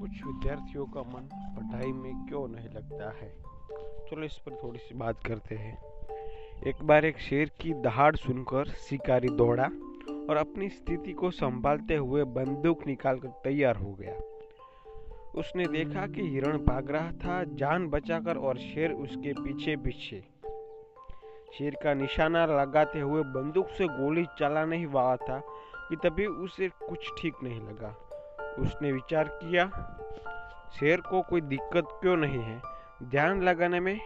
कुछ विद्यार्थियों का मन पढ़ाई में क्यों नहीं लगता है? चलो इस पर थोड़ी सी बात करते हैं। एक बार एक शेर की दहाड़ सुनकर शिकारी दौड़ा और अपनी स्थिति को संभालते हुए बंदूक निकालकर तैयार हो गया। उसने देखा कि हिरण भाग रहा था, जान बचाकर और शेर उसके पीछे पीछे। शेर का निशाना लगाते हुए बंदूक से गोली चलाने ही वाला था। कि तभी उसे कुछ ठीक नहीं लगा। उसने विचार किया, शेर को कोई दिक्कत क्यों नहीं है? ध्यान लगाने में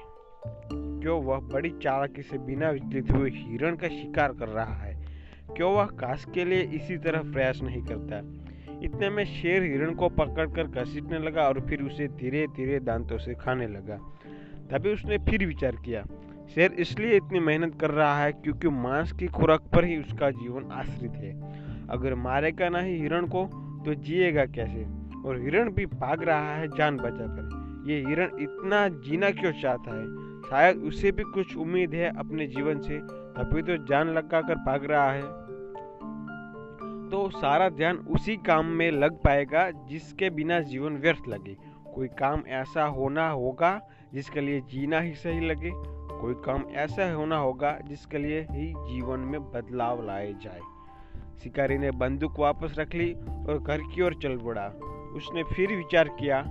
क्यों वह बड़ी चालाकी से बिना विचलित हुए हिरण का शिकार कर रहा है? क्यों वह काश के लिए इसी तरह प्रयास नहीं करता? इतने में शेर हिरण को पकड़कर घसीटने लगा और फिर उसे धीरे धीरे दांतों से खाने लगा। तभी उसने फिर विचार किया शेर इसलिए इतनी मेहनत कर रहा है क्योंकि मांस की खुराक पर ही उसका जीवन आश्रित है। अगर मारेगा नहीं हिरण को तो जिएगा कैसे? और हिरण भी भाग रहा है जान बचाकर। ये हिरण इतना जीना क्यों चाहता है? शायद उसे भी कुछ उम्मीद है अपने जीवन से। तभी तो जान लगा कर भाग रहा है। तो सारा ध्यान उसी काम में लग पाएगा जिसके बिना जीवन व्यर्थ लगे। कोई काम ऐसा होना होगा जिसके लिए जीना ही सही लगे? कोई काम ऐसा होना होगा जिसके लिए ही जीवन में बदलाव लाए जाए। शिकारी ने बंदूक वापस रख ली और घर की ओर चल पड़ा। उसने फिर विचार किया,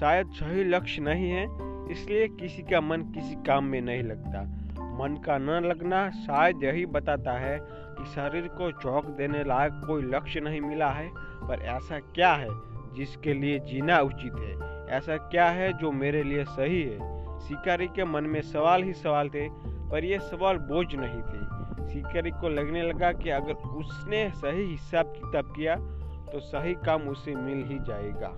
शायद सही लक्ष्य नहीं है, इसलिए किसी का मन किसी काम में नहीं लगता। मन का न लगना शायद यही बताता है कि शरीर को चौक देने लायक कोई लक्ष्य नहीं मिला है, पर ऐसा क्या है जिसके लिए जीना उचित है? ऐसा क्या है जो मेरे लिए सही है? शिकारी के मन में सवाल ही सवाल थे, पर यह सवाल बोझ नहीं थे। शिकारी को लगने लगा कि अगर उसने सही हिसाब किताब किया तो सही काम उसे मिल ही जाएगा।